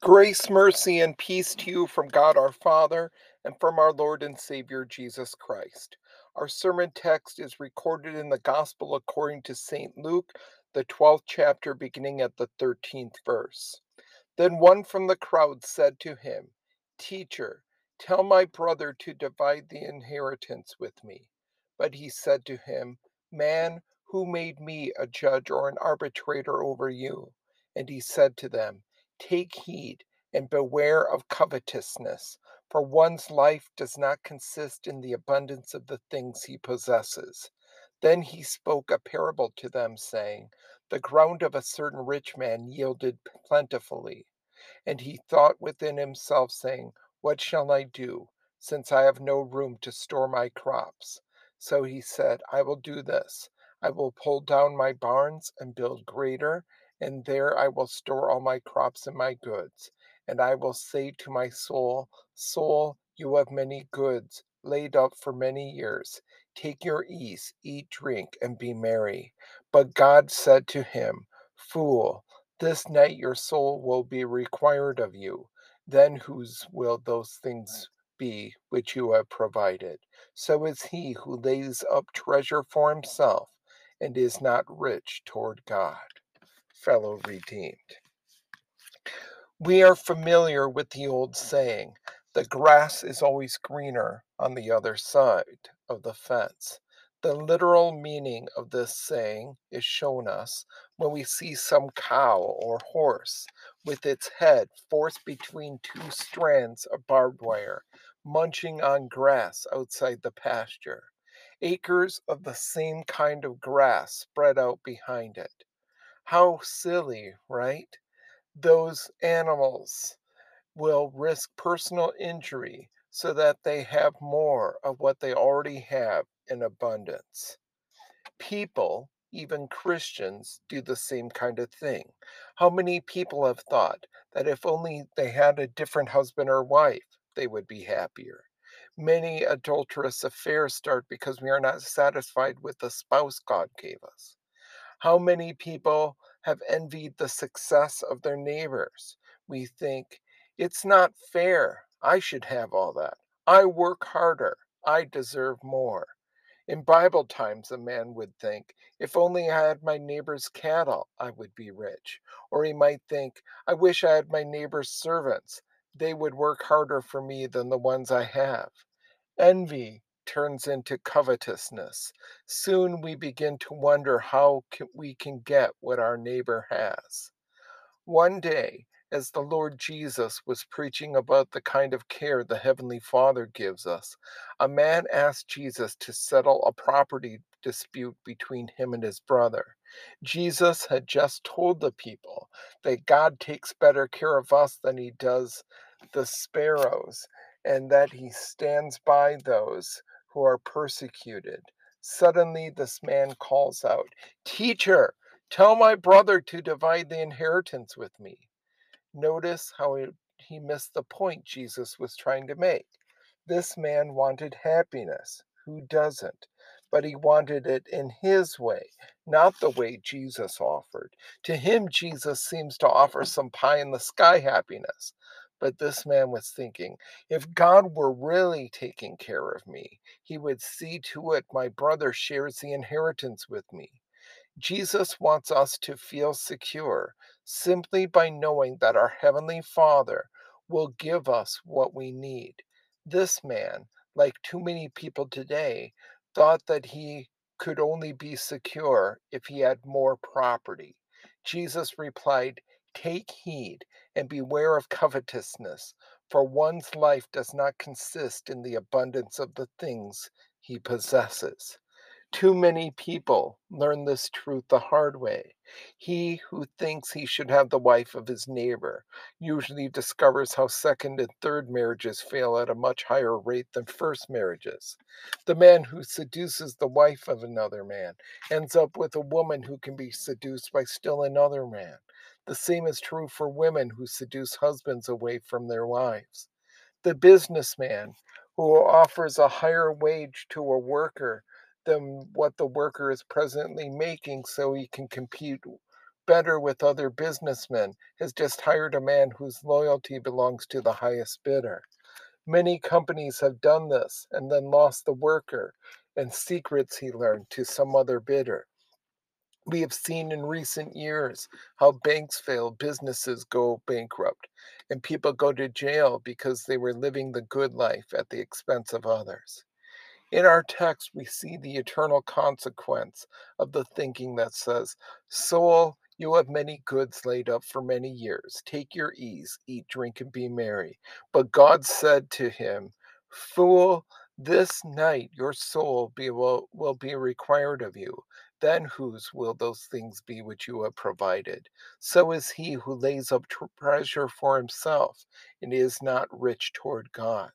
Grace, mercy, and peace to you from God our Father and from our Lord and Savior Jesus Christ. Our sermon text is recorded in the Gospel according to St. Luke, the 12th chapter, beginning at the 13th verse. Then one from the crowd said to him, Teacher, tell my brother to divide the inheritance with me. But he said to him, Man, who made me a judge or an arbitrator over you? And he said to them, Take heed and beware of covetousness, for one's life does not consist in the abundance of the things he possesses. Then he spoke a parable to them, saying, The ground of a certain rich man yielded plentifully. And he thought within himself, saying, What shall I do, since I have no room to store my crops? So he said, I will do this. I will pull down my barns and build greater and there I will store all my crops and my goods. And I will say to my soul, Soul, you have many goods laid up for many years. Take your ease, eat, drink, and be merry. But God said to him, Fool, this night your soul will be required of you. Then whose will those things be which you have provided? So is he who lays up treasure for himself and is not rich toward God fellow redeemed. We are familiar with the old saying, the grass is always greener on the other side of the fence. The literal meaning of this saying is shown us when we see some cow or horse with its head forced between two strands of barbed wire, munching on grass outside the pasture. Acres of the same kind of grass spread out behind it. How silly, right? Those animals will risk personal injury so that they have more of what they already have in abundance. People, even Christians, do the same kind of thing. How many people have thought that if only they had a different husband or wife, they would be happier? Many adulterous affairs start because we are not satisfied with the spouse God gave us. How many people have envied the success of their neighbors? We think, it's not fair. I should have all that. I work harder. I deserve more. In Bible times, a man would think, if only I had my neighbor's cattle, I would be rich. Or he might think, I wish I had my neighbor's servants. They would work harder for me than the ones I have. Envy turns into covetousness. Soon we begin to wonder how we can get what our neighbor has. One day, as the Lord Jesus was preaching about the kind of care the Heavenly Father gives us, a man asked Jesus to settle a property dispute between him and his brother. Jesus had just told the people that God takes better care of us than he does the sparrows, and that he stands by those who are persecuted. Suddenly, this man calls out, Teacher, tell my brother to divide the inheritance with me. Notice how he missed the point Jesus was trying to make. This man wanted happiness. Who doesn't? But he wanted it in his way, not the way Jesus offered. To him, Jesus seems to offer some pie in the sky happiness. But this man was thinking, if God were really taking care of me, he would see to it my brother shares the inheritance with me. Jesus wants us to feel secure simply by knowing that our Heavenly Father will give us what we need. This man, like too many people today, thought that he could only be secure if he had more property. Jesus replied, Take heed and beware of covetousness, for one's life does not consist in the abundance of the things he possesses. Too many people learn this truth the hard way. He who thinks he should have the wife of his neighbor usually discovers how second and third marriages fail at a much higher rate than first marriages. The man who seduces the wife of another man ends up with a woman who can be seduced by still another man. The same is true for women who seduce husbands away from their wives. The businessman who offers a higher wage to a worker than what the worker is presently making so he can compete better with other businessmen has just hired a man whose loyalty belongs to the highest bidder. Many companies have done this and then lost the worker and secrets he learned to some other bidder. We have seen in recent years how banks fail, businesses go bankrupt, and people go to jail because they were living the good life at the expense of others. In our text, we see the eternal consequence of the thinking that says, Soul, you have many goods laid up for many years. Take your ease, eat, drink, and be merry. But God said to him, Fool, this night your soul be, will, will be required of you. Then whose will those things be which you have provided? So is he who lays up treasure for himself and is not rich toward God.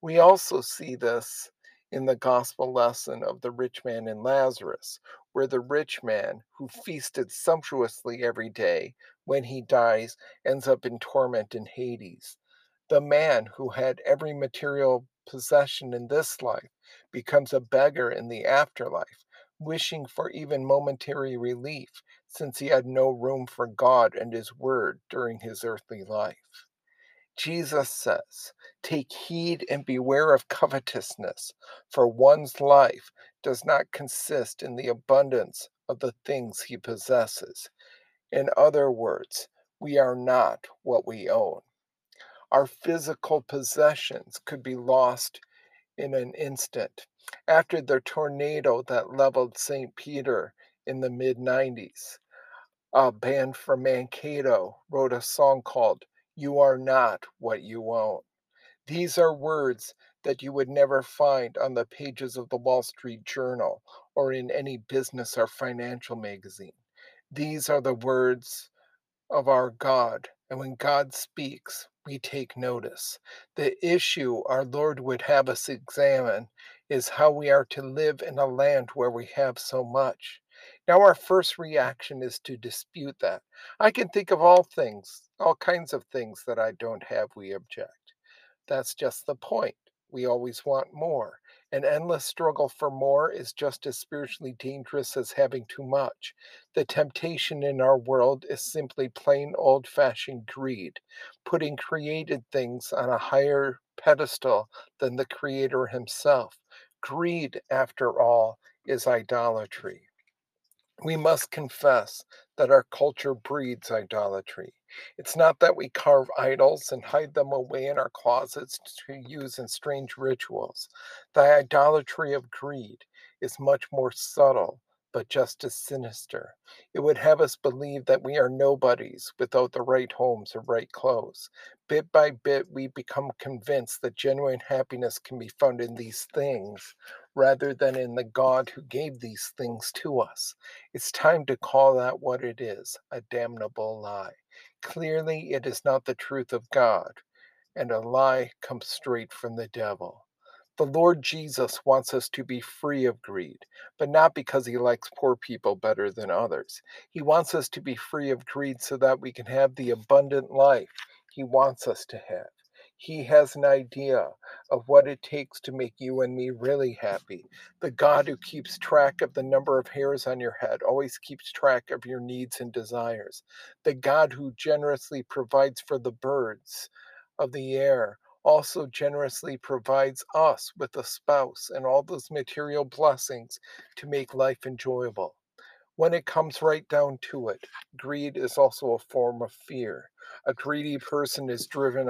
We also see this in the gospel lesson of the rich man and Lazarus, where the rich man, who feasted sumptuously every day, when he dies, ends up in torment in Hades. The man who had every material possession in this life becomes a beggar in the afterlife, wishing for even momentary relief, since he had no room for God and his word during his earthly life. Jesus says, Take heed and beware of covetousness, for one's life does not consist in the abundance of the things he possesses. In other words, we are not what we own. Our physical possessions could be lost in an instant. After the tornado that leveled St. Peter in the mid 90s, a band from Mankato wrote a song called you are not what you own. These are words that you would never find on the pages of the Wall Street Journal or in any business or financial magazine. These are the words of our God, and when God speaks, we take notice. The issue our Lord would have us examine is how we are to live in a land where we have so much. Now, our first reaction is to dispute that. I can think of all things, all kinds of things that I don't have, we object. That's just the point. We always want more. An endless struggle for more is just as spiritually dangerous as having too much. The temptation in our world is simply plain old fashioned greed, putting created things on a higher pedestal than the Creator Himself. Greed, after all, is idolatry. We must confess that our culture breeds idolatry. It's not that we carve idols and hide them away in our closets to use in strange rituals. The idolatry of greed is much more subtle, but just as sinister. It would have us believe that we are nobodies without the right homes or right clothes. Bit by bit, we become convinced that genuine happiness can be found in these things rather than in the God who gave these things to us. It's time to call that what it is a damnable lie. Clearly, it is not the truth of God, and a lie comes straight from the devil. The Lord Jesus wants us to be free of greed, but not because he likes poor people better than others. He wants us to be free of greed so that we can have the abundant life he wants us to have. He has an idea of what it takes to make you and me really happy. The God who keeps track of the number of hairs on your head always keeps track of your needs and desires. The God who generously provides for the birds of the air also generously provides us with a spouse and all those material blessings to make life enjoyable. When it comes right down to it, greed is also a form of fear. A greedy person is driven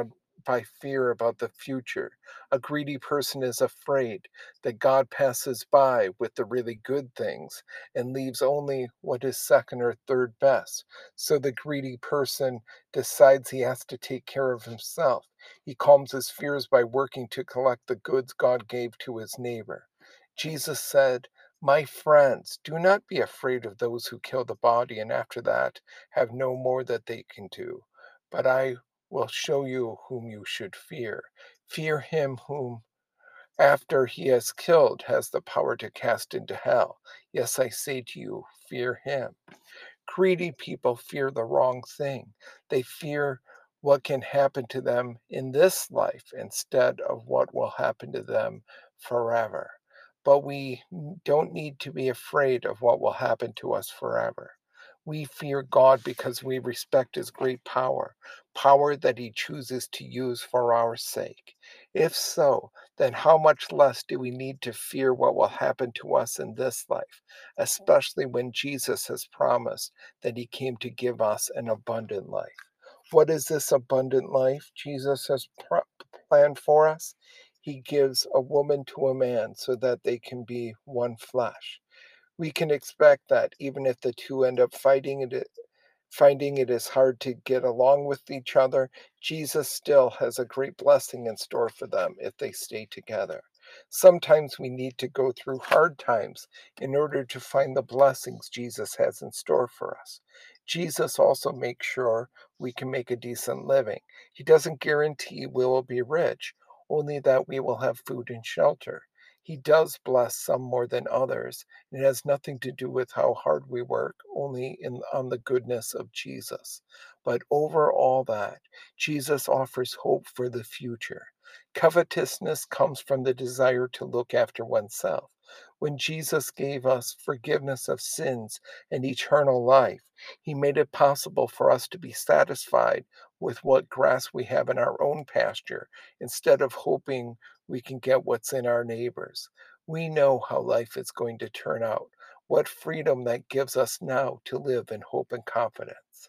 by fear about the future. A greedy person is afraid that God passes by with the really good things and leaves only what is second or third best. So the greedy person decides he has to take care of himself. He calms his fears by working to collect the goods God gave to his neighbor. Jesus said, My friends, do not be afraid of those who kill the body and after that have no more that they can do. But I will show you whom you should fear. Fear him whom, after he has killed, has the power to cast into hell. Yes, I say to you, fear him. Greedy people fear the wrong thing. They fear what can happen to them in this life instead of what will happen to them forever. But we don't need to be afraid of what will happen to us forever. We fear God because we respect his great power, power that he chooses to use for our sake. If so, then how much less do we need to fear what will happen to us in this life, especially when Jesus has promised that he came to give us an abundant life? What is this abundant life Jesus has planned for us? He gives a woman to a man so that they can be one flesh we can expect that even if the two end up fighting it finding it is hard to get along with each other, Jesus still has a great blessing in store for them if they stay together. Sometimes we need to go through hard times in order to find the blessings Jesus has in store for us. Jesus also makes sure we can make a decent living. He doesn't guarantee we will be rich, only that we will have food and shelter. He does bless some more than others. It has nothing to do with how hard we work, only in on the goodness of Jesus. But over all that, Jesus offers hope for the future. Covetousness comes from the desire to look after oneself. When Jesus gave us forgiveness of sins and eternal life, he made it possible for us to be satisfied with what grass we have in our own pasture instead of hoping we can get what's in our neighbors. We know how life is going to turn out, what freedom that gives us now to live in hope and confidence.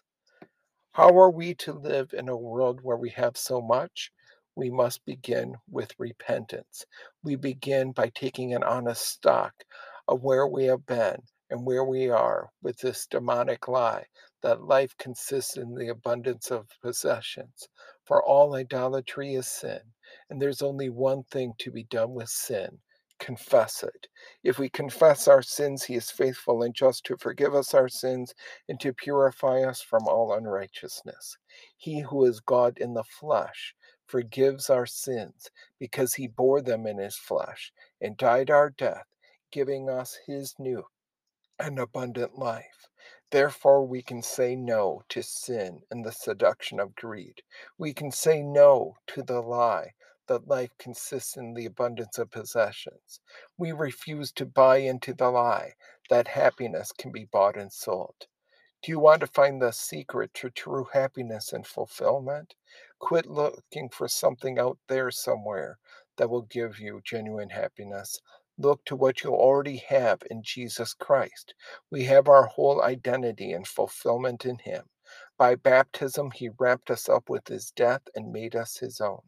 How are we to live in a world where we have so much? We must begin with repentance. We begin by taking an honest stock of where we have been and where we are with this demonic lie that life consists in the abundance of possessions. For all idolatry is sin, and there's only one thing to be done with sin confess it. If we confess our sins, he is faithful and just to forgive us our sins and to purify us from all unrighteousness. He who is God in the flesh forgives our sins because he bore them in his flesh and died our death, giving us his new and abundant life. Therefore, we can say no to sin and the seduction of greed. We can say no to the lie that life consists in the abundance of possessions. We refuse to buy into the lie that happiness can be bought and sold. Do you want to find the secret to true happiness and fulfillment? Quit looking for something out there somewhere that will give you genuine happiness. Look to what you already have in Jesus Christ. We have our whole identity and fulfillment in Him. By baptism, He wrapped us up with His death and made us His own.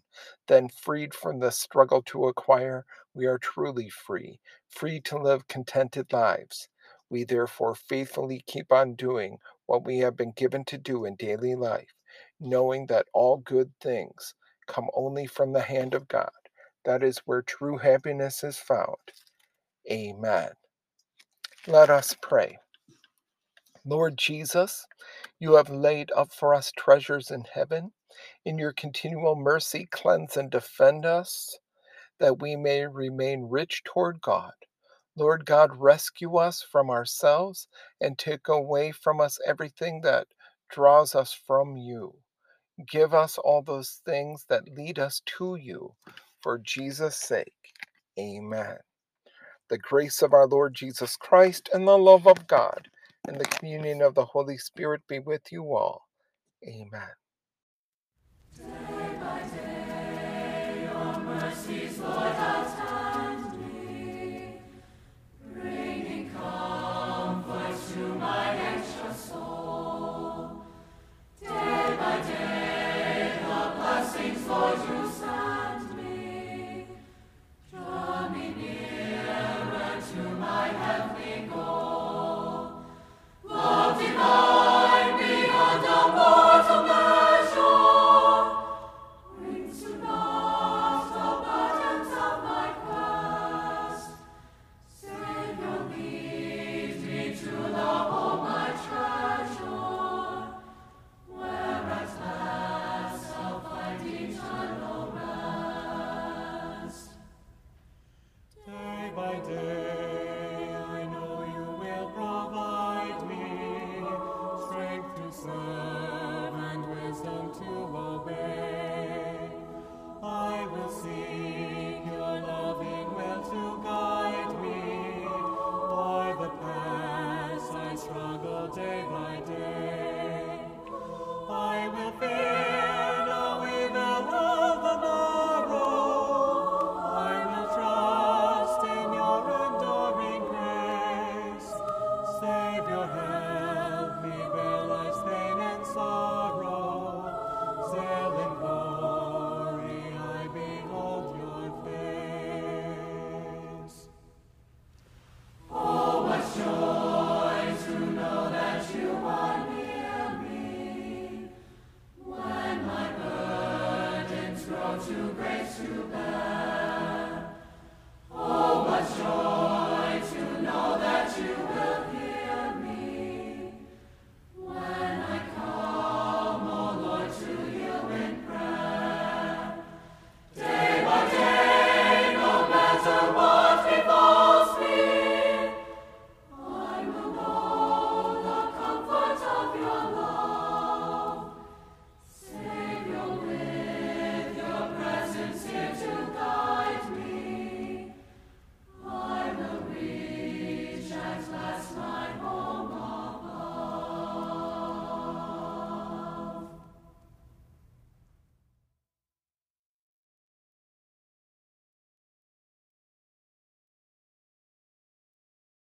Then, freed from the struggle to acquire, we are truly free, free to live contented lives. We therefore faithfully keep on doing what we have been given to do in daily life, knowing that all good things come only from the hand of God. That is where true happiness is found. Amen. Let us pray. Lord Jesus, you have laid up for us treasures in heaven. In your continual mercy, cleanse and defend us, that we may remain rich toward God. Lord God, rescue us from ourselves and take away from us everything that draws us from you. Give us all those things that lead us to you. For Jesus' sake, amen. The grace of our Lord Jesus Christ and the love of God and the communion of the Holy Spirit be with you all. Amen. Day day, your mercies, Lord, outstanding, bringing comfort to my anxious soul. Day by day, the blessings, Lord,